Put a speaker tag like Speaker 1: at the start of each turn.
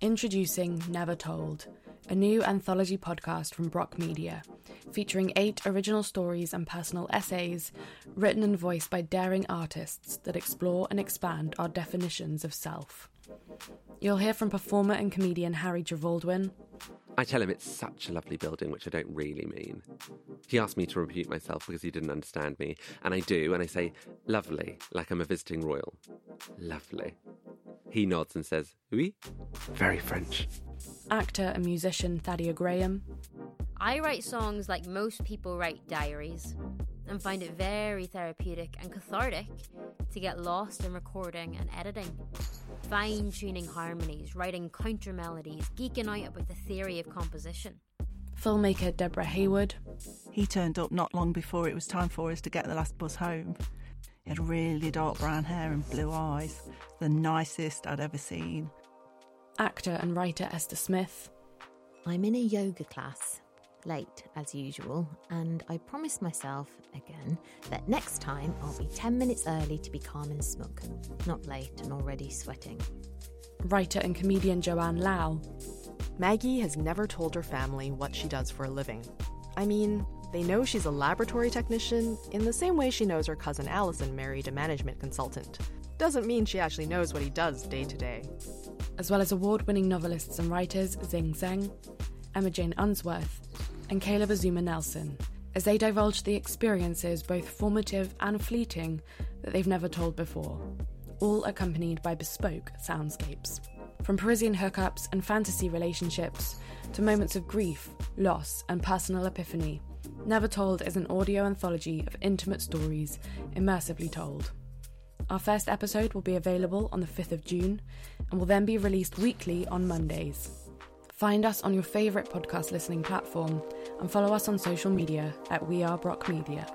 Speaker 1: Introducing Never Told, a new anthology podcast from Brock Media, featuring eight original stories and personal essays written and voiced by daring artists that explore and expand our definitions of self. You'll hear from performer and comedian Harry Trevaldwyn.
Speaker 2: I tell him it's such a lovely building, which I don't really mean. He asked me to repeat myself because he didn't understand me, and I do, and I say, lovely, like I'm a visiting royal. Lovely. He nods and says, oui? Very French.
Speaker 1: Actor and musician Thaddea Graham.
Speaker 3: I write songs like most people write diaries and find it very therapeutic and cathartic to get lost in recording and editing. Fine tuning harmonies, writing counter melodies, geeking out about the theory of composition.
Speaker 1: Filmmaker Deborah Haywood.
Speaker 4: He turned up not long before it was time for us to get the last bus home. He had really dark brown hair and blue eyes, the nicest I'd ever seen.
Speaker 1: Actor and writer Esther Smith.
Speaker 5: I'm in a yoga class, late as usual, and I promised myself again that next time I'll be 10 minutes early to be calm and smug, not late and already sweating.
Speaker 1: Writer and comedian Joanne Lau.
Speaker 6: Maggie has never told her family what she does for a living. I mean, they know she's a laboratory technician in the same way she knows her cousin Allison married a management consultant. Doesn't mean she actually knows what he does day to day.
Speaker 1: As well as award winning novelists and writers Xing Zheng, Emma Jane Unsworth, and Caleb Azumah Nelson, as they divulge the experiences, both formative and fleeting, that they've never told before, all accompanied by bespoke soundscapes. From Parisian hookups and fantasy relationships to moments of grief, loss, and personal epiphany, Never Told is an audio anthology of intimate stories, immersively told. Our first episode will be available on the 5th of June and will then be released weekly on Mondays. Find us on your favourite podcast listening platform and follow us on social media at We Are Brock Media.